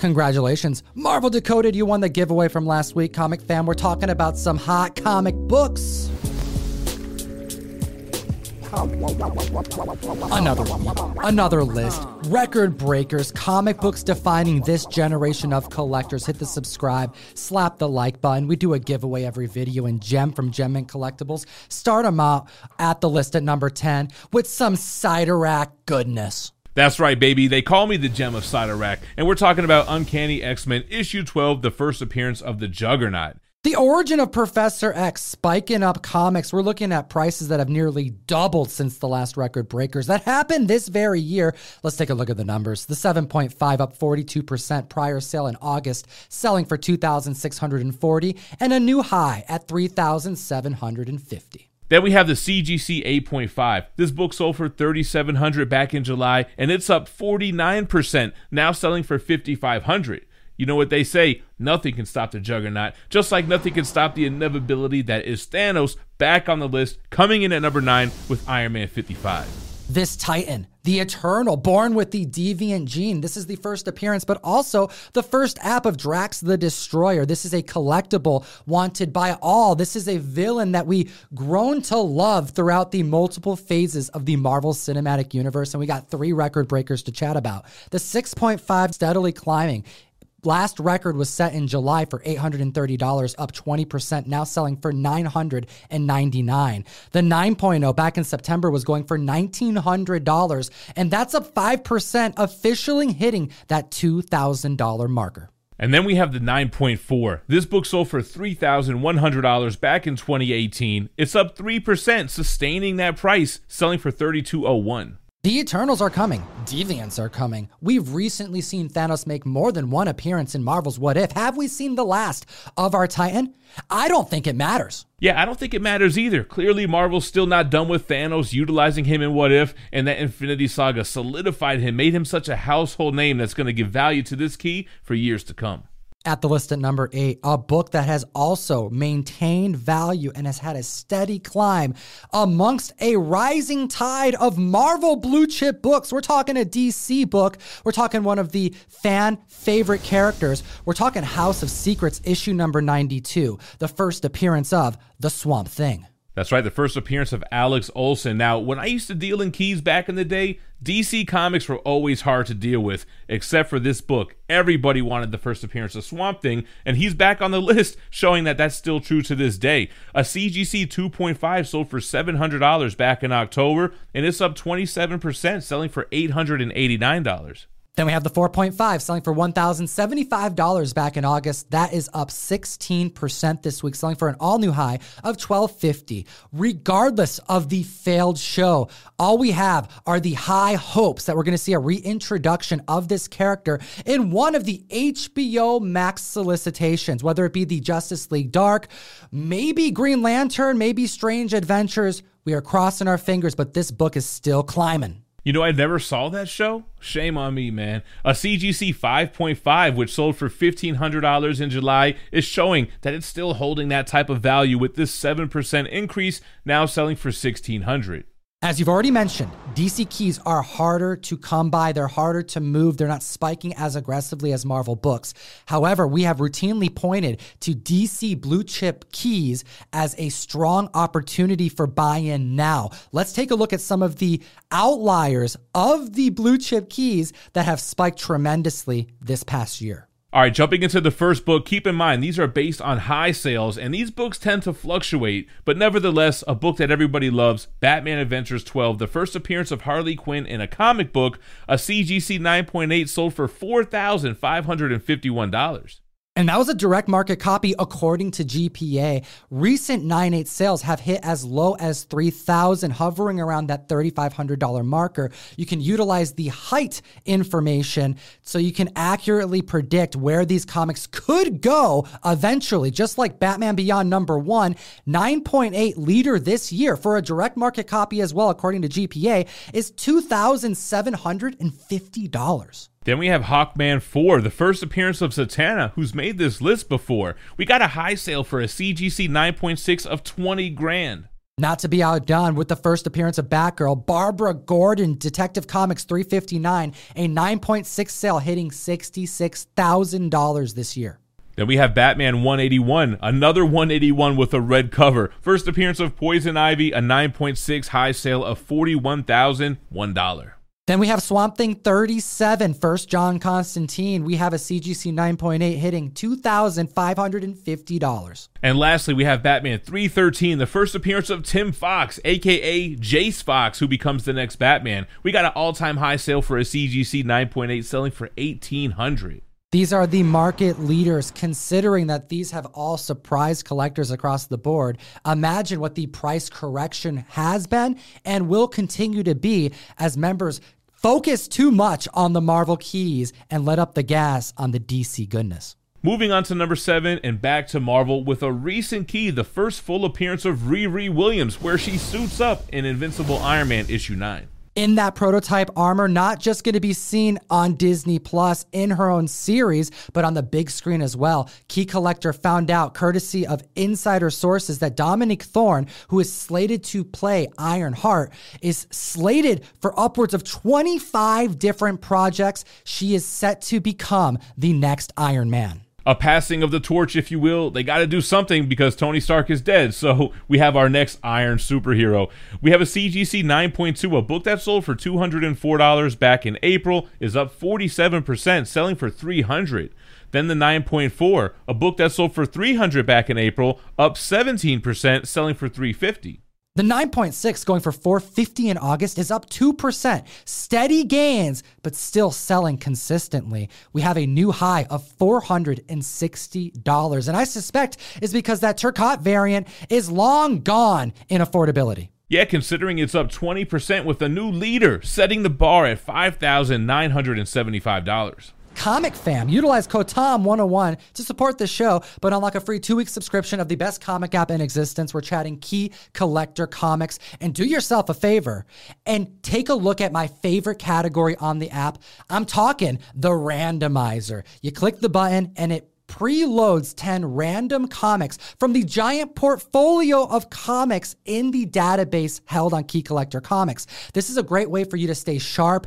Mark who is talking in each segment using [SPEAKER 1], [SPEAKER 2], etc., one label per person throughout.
[SPEAKER 1] Congratulations. Marvel Decoded, you won the giveaway from last week, comic fam. We're talking about some hot comic books. Another one, another list. Record breakers, comic books defining this generation of collectors. Hit the subscribe, slap the like button. We do a giveaway every video and Gem from Gem Mint Collectibles. Start them out at the list at number 10 with some Cyttorak goodness.
[SPEAKER 2] That's right, baby. They call me the gem of Cyttorak, and we're talking about Uncanny X-Men issue 12, the first appearance of the Juggernaut.
[SPEAKER 1] The origin of Professor X spiking up comics. We're looking at prices that have nearly doubled since the last record breakers. That happened this very year. Let's take a look at the numbers. The 7.5 up 42% prior sale in August, selling for 2640 and a new high at 3750.
[SPEAKER 2] Then we have the CGC 8.5. This book sold for 3700 back in July and it's up 49%, now selling for 5500. You know what they say, nothing can stop the juggernaut, just like nothing can stop the inevitability that is Thanos back on the list, coming in at number 9 with Iron Man 55
[SPEAKER 1] this Titan, the Eternal, born with the deviant gene. This is the first appearance, but also the first app of Drax the Destroyer. This is a collectible wanted by all. This is a villain that we grown to love throughout the multiple phases of the Marvel Cinematic Universe. And we got three record breakers to chat about. The 6.5 steadily climbing last record was set in July for $830, up 20%, now selling for $999. The 9.0 back in September was going for $1,900, and that's up 5%, officially hitting that $2,000 marker.
[SPEAKER 2] And then we have the 9.4. This book sold for $3,100 back in 2018. It's up 3%, sustaining that price, selling for 3201.
[SPEAKER 1] The Eternals are coming. Deviants are coming. We've recently seen Thanos make more than one appearance in Marvel's What If. Have we seen the last of our Titan? I don't think it matters.
[SPEAKER 2] Yeah, I don't think it matters either. Clearly, Marvel's still not done with Thanos utilizing him in What If, and that Infinity Saga solidified him, made him such a household name that's going to give value to this key for years to come
[SPEAKER 1] at the list at number eight, a book that has also maintained value and has had a steady climb amongst a rising tide of Marvel blue chip books. We're talking a DC book. We're talking one of the fan favorite characters. We're talking House of Secrets, issue number 92, the first appearance of the Swamp Thing.
[SPEAKER 2] That's right, the first appearance of Alex Olsen. Now, when I used to deal in keys back in the day, DC comics were always hard to deal with, except for this book. Everybody wanted the first appearance of Swamp Thing, and he's back on the list, showing that that's still true to this day. A CGC 2.5 sold for $700 back in October, and it's up 27%, selling for $889.
[SPEAKER 1] Then we have the 4.5 selling for $1,075 back in August. That is up 16% this week, selling for an all new high of 1250. Regardless of the failed show, all we have are the high hopes that we're going to see a reintroduction of this character in one of the HBO Max solicitations, whether it be the Justice League Dark, maybe Green Lantern, maybe Strange Adventures. We are crossing our fingers, but this book is still climbing.
[SPEAKER 2] You know, I never saw that show. Shame on me, man. A CGC 5.5, which sold for $1,500 in July, is showing that it's still holding that type of value with this 7% increase, now selling for $1,600.
[SPEAKER 1] As you've already mentioned, DC keys are harder to come by. They're harder to move. They're not spiking as aggressively as Marvel books. However, we have routinely pointed to DC blue chip keys as a strong opportunity for buy in now. Let's take a look at some of the outliers of the blue chip keys that have spiked tremendously this past year.
[SPEAKER 2] All right, jumping into the first book, keep in mind these are based on high sales, and these books tend to fluctuate, but nevertheless, a book that everybody loves Batman Adventures 12, the first appearance of Harley Quinn in a comic book, a CGC 9.8 sold for $4,551.
[SPEAKER 1] And that was a direct market copy according to GPA. Recent 9.8 sales have hit as low as 3,000, hovering around that $3,500 marker. You can utilize the height information so you can accurately predict where these comics could go eventually, just like Batman Beyond number one. 9.8 leader this year for a direct market copy as well, according to GPA, is $2,750.
[SPEAKER 2] Then we have Hawkman 4, the first appearance of Zatanna, who's made this list before. We got a high sale for a CGC 9.6 of 20 grand.
[SPEAKER 1] Not to be outdone with the first appearance of Batgirl, Barbara Gordon, Detective Comics 359, a 9.6 sale hitting $66,000 this year.
[SPEAKER 2] Then we have Batman 181, another 181 with a red cover. First appearance of Poison Ivy, a 9.6 high sale of $41,001.
[SPEAKER 1] Then we have Swamp Thing 37, first John Constantine. We have a CGC 9.8 hitting $2,550.
[SPEAKER 2] And lastly, we have Batman 313, the first appearance of Tim Fox, aka Jace Fox, who becomes the next Batman. We got an all time high sale for a CGC 9.8 selling for 1800
[SPEAKER 1] these are the market leaders, considering that these have all surprised collectors across the board. Imagine what the price correction has been and will continue to be as members focus too much on the Marvel keys and let up the gas on the DC goodness.
[SPEAKER 2] Moving on to number seven and back to Marvel with a recent key, the first full appearance of Riri Williams, where she suits up in Invincible Iron Man issue 9
[SPEAKER 1] in that prototype armor, not just going to be seen on Disney Plus in her own series, but on the big screen as well. Key Collector found out, courtesy of insider sources, that Dominique Thorne, who is slated to play Ironheart, is slated for upwards of 25 different projects. She is set to become the next Iron Man
[SPEAKER 2] a passing of the torch, if you will. They got to do something because Tony Stark is dead. So we have our next Iron superhero. We have a CGC 9.2, a book that sold for $204 back in April, is up 47%, selling for 300 then the 9.4, a book that sold for 300 back in April, up 17%, selling for 350.
[SPEAKER 1] The 9.6 going for 450 in August is up 2%. Steady gains, but still selling consistently. We have a new high of $460. And I suspect is because that Turcotte variant is long gone in affordability.
[SPEAKER 2] Yeah, considering it's up 20% with a new leader setting the bar at $5,975.
[SPEAKER 1] Comic Fam. Utilize code TOM101 to support the show, but unlock a free two week subscription of the best comic app in existence. We're chatting key collector comics. And do yourself a favor and take a look at my favorite category on the app. I'm talking the randomizer. You click the button and it preloads 10 random comics from the giant portfolio of comics in the database held on Key Collector Comics. This is a great way for you to stay sharp,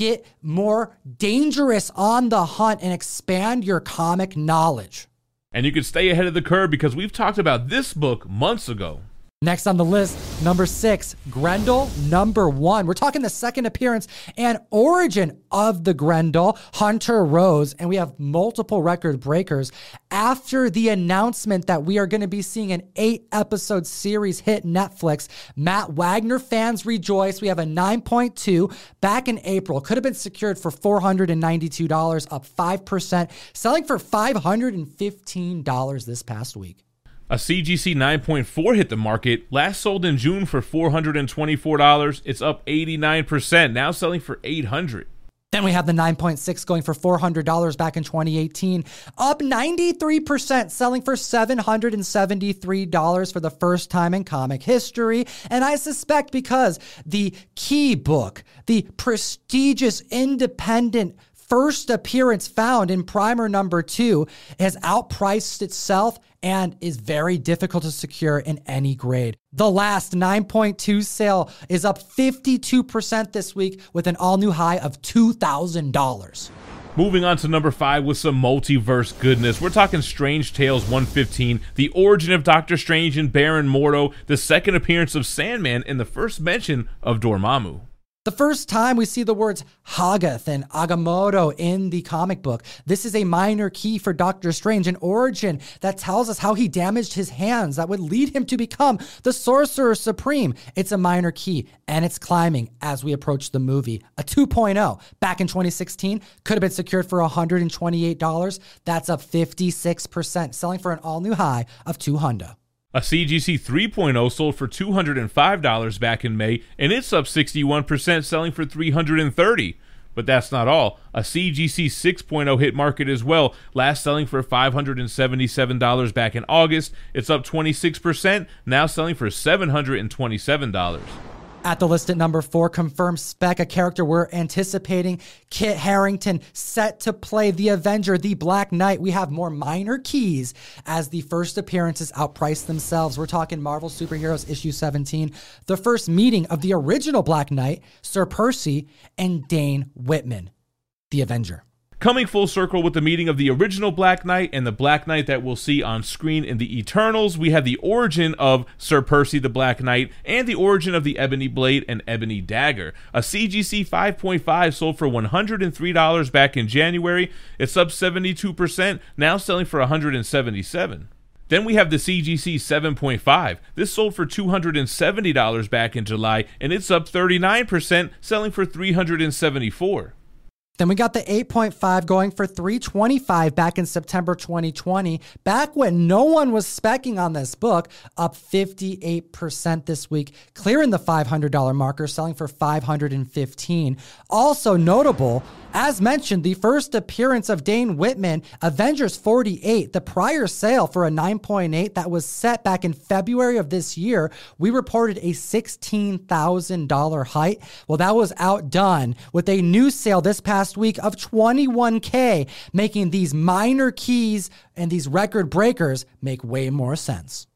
[SPEAKER 1] get more dangerous on the hunt and expand your comic knowledge.
[SPEAKER 2] And you can stay ahead of the curve because we've talked about this book months ago.
[SPEAKER 1] Next on the list, number six, Grendel, number one. We're talking the second appearance and origin of the Grendel, Hunter Rose, and we have multiple record breakers. After the announcement that we are going to be seeing an eight episode series hit Netflix, Matt Wagner fans rejoice. We have a 9.2 back in April, could have been secured for $492, up 5%, selling for $515 this past week.
[SPEAKER 2] A CGC 9.4 hit the market, last sold in June for $424. It's up 89%, now selling for 800.
[SPEAKER 1] Then we have the 9.6 going for $400 back in 2018, up 93%, selling for $773 for the first time in comic history. And I suspect because the key book, the prestigious independent first appearance found in primer number two has outpriced itself and is very difficult to secure in any grade. The last 9.2 sale is up 52% this week with an all new high of $2,000.
[SPEAKER 2] Moving on to number five with some multiverse goodness. We're talking Strange Tales 115, the origin of Doctor Strange and Baron Mordo, the second appearance of Sandman, and the first mention of Dormammu.
[SPEAKER 1] The first time we see the words Hoggoth and Agamotto in the comic book, this is a minor key for Doctor Strange, an origin that tells us how he damaged his hands that would lead him to become the Sorcerer Supreme. It's a minor key and it's climbing as we approach the movie. A 2.0 back in 2016 could have been secured for $128. That's up 56%, selling for an all new high of 200.
[SPEAKER 2] A CGC 3.0 sold for $205 back in May, and it's up 61%, selling for $330. But that's not all. A CGC 6.0 hit market as well, last selling for $577 back in August. It's up 26%, now selling for $727.
[SPEAKER 1] At the list at number four, confirmed spec, a character we're anticipating. Kit Harington set to play the Avenger, the Black Knight. We have more minor keys as the first appearances outprice themselves. We're talking Marvel Superheroes issue 17, the first meeting of the original Black Knight, Sir Percy, and Dane Whitman, the Avenger.
[SPEAKER 2] Coming full circle with the meeting of the original Black Knight and the Black Knight that we'll see on screen in the Eternals, we have the origin of Sir Percy the Black Knight and the origin of the Ebony Blade and Ebony Dagger. A CGC 5.5 sold for $103 back in January. It's up 72%, now selling for 177. Then we have the CGC 7.5. This sold for $270 back in July and it's up 39%, selling for 374.
[SPEAKER 1] Then we got the 8.5 going for 325 back in September 2020, back when no one was specking on this book, up 58% this week, clearing the $500 marker, selling for 515. Also notable, as mentioned, the first appearance of Dane Whitman, Avengers 48, the prior sale for a 9.8 that was set back in February of this year, we reported a $16,000 height. Well, that was outdone with a new sale this past week of 21K, making these minor keys and these record breakers make way more sense.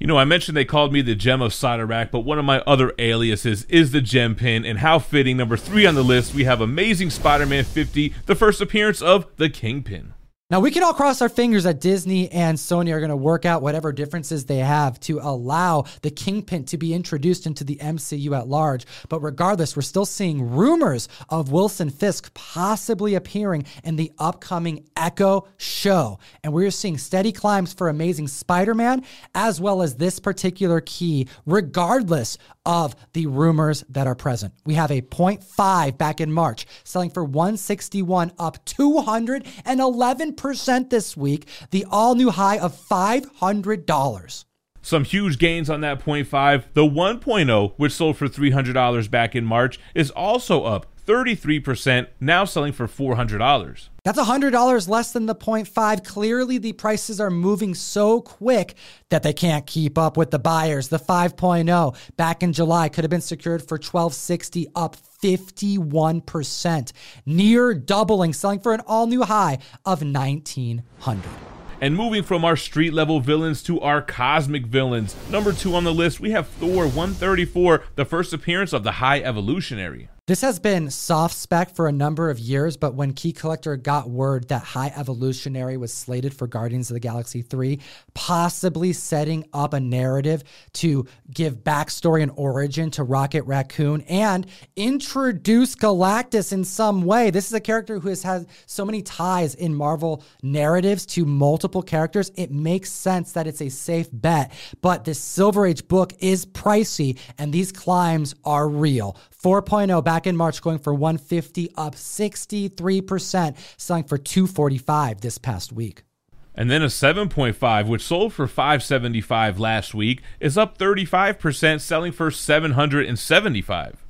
[SPEAKER 2] You know, I mentioned they called me the gem of Cyttorak, but one of my other aliases is the gem pin, and how fitting. Number three on the list, we have Amazing Spider Man 50, the first appearance of the Kingpin.
[SPEAKER 1] Now, we can all cross our fingers that Disney and Sony are going to work out whatever differences they have to allow the Kingpin to be introduced into the MCU at large. But regardless, we're still seeing rumors of Wilson Fisk possibly appearing in the upcoming Echo show. And we're seeing steady climbs for Amazing Spider Man, as well as this particular key, regardless of the rumors that are present. We have a 0.5 back in March, selling for 161, up 211% this week, the all new high of $500.
[SPEAKER 2] Some huge gains on that 0.5. The 1.0, which sold for $300 back in March, is also up 33%, now selling for $400.
[SPEAKER 1] That's $100 less than the 0.5. Clearly, the prices are moving so quick that they can't keep up with the buyers. The 5.0 back in July could have been secured for 1260 up 51%, near doubling, selling for an all new high of 1900.
[SPEAKER 2] And moving from our street level villains to our cosmic villains. Number two on the list, we have Thor 134, the first appearance of the High Evolutionary.
[SPEAKER 1] This has been soft spec for a number of years, but when Key Collector got word that High Evolutionary was slated for Guardians of the Galaxy 3, possibly setting up a narrative to give backstory and origin to Rocket Raccoon and introduce Galactus in some way. This is a character who has had so many ties in Marvel narratives to multiple characters. It makes sense that it's a safe bet, but this Silver Age book is pricey and these climbs are real. 4.0 back in March going for 150 up 63%, selling for 245 this past week.
[SPEAKER 2] And then a 7.5, which sold for 575 last week, is up 35%, selling for 775.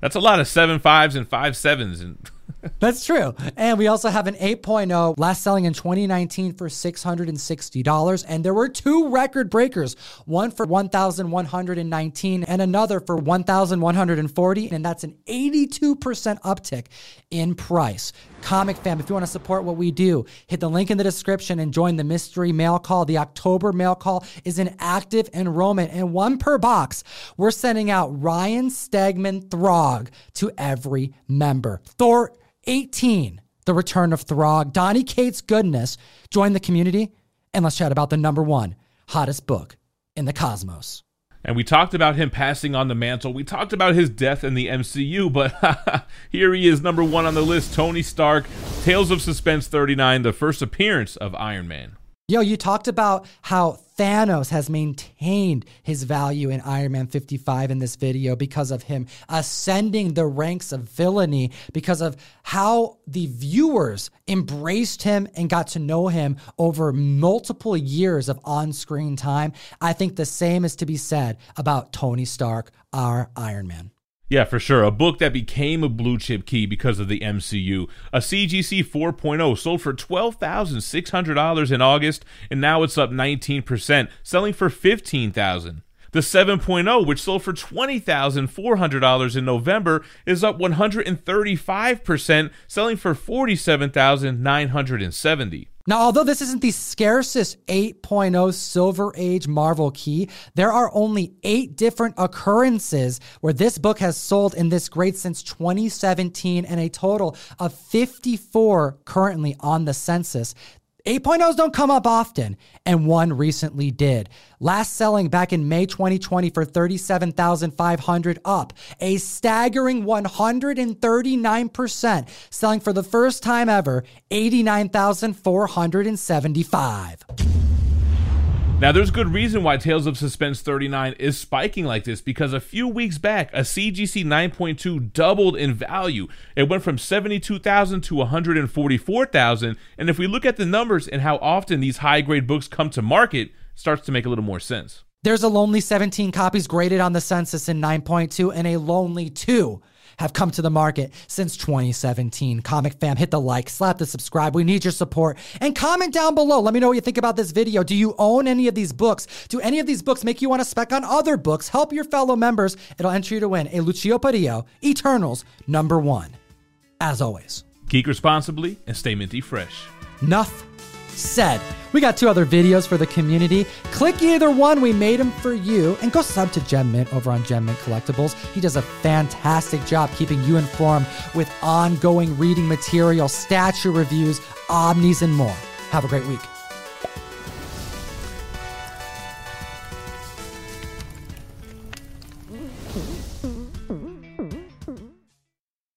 [SPEAKER 2] That's a lot of seven fives and five sevens and
[SPEAKER 1] That's true. And we also have an 8.0 last selling in 2019 for $660. And there were two record breakers, one for 1,119 and another for 1,140. And that's an 82% uptick in price. Comic fam, if you want to support what we do, hit the link in the description and join the mystery mail call. The October mail call is an active enrollment and one per box. We're sending out Ryan Stegman Throg to every member. Thor 18, The Return of Throg. Donny Cates Goodness. Join the community and let's chat about the number one hottest book in the cosmos.
[SPEAKER 2] And we talked about him passing on the mantle. We talked about his death in the MCU, but here he is, number one on the list Tony Stark, Tales of Suspense 39, the first appearance of Iron Man.
[SPEAKER 1] Yo, you talked about how Thanos has maintained his value in Iron Man 55 in this video because of him ascending the ranks of villainy, because of how the viewers embraced him and got to know him over multiple years of on screen time. I think the same is to be said about Tony Stark, our Iron Man.
[SPEAKER 2] Yeah, for sure. A book that became a blue chip key because of the MCU. A CGC 4.0 sold for $12,600 in August, and now it's up 19%, selling for 15,000. The 7.0, which sold for $20,400 in November, is up 135%, selling for $47,970.
[SPEAKER 1] Now, although this isn't the scarcest 8.0 Silver Age Marvel key, there are only eight different occurrences where this book has sold in this grade since 2017 and a total of 54 currently on the census. 8.0s don't come up often, and one recently did. Last selling back in May 2020 for 37,500 up, a staggering 139%, selling for the first time ever 89,475.
[SPEAKER 2] Now, there's good reason why Tales of Suspense 39 is spiking like this because a few weeks back, a CGC 9.2 doubled in value. It went from 72,000 to 144,000. And if we look at the numbers and how often these high grade books come to market, starts to make a little more sense.
[SPEAKER 1] There's a lonely 17 copies graded on the census in 9.2 and a lonely 2 have come to the market since 2017. Comic fam, hit the like, slap the subscribe. We need your support. And comment down below. Let me know what you think about this video. Do you own any of these books? Do any of these books make you want to spec on other books? Help your fellow members. It'll enter you to win a Lucio Parrillo Eternals number one. As always,
[SPEAKER 2] geek responsibly and stay minty fresh.
[SPEAKER 1] Enough said. We got two other videos for the community. Click either one, we made them for you. And go sub to Gem Mint over on Gem Mint Collectibles. He does a fantastic job keeping you informed with ongoing reading material, statue reviews, omnis, and more. Have a great week.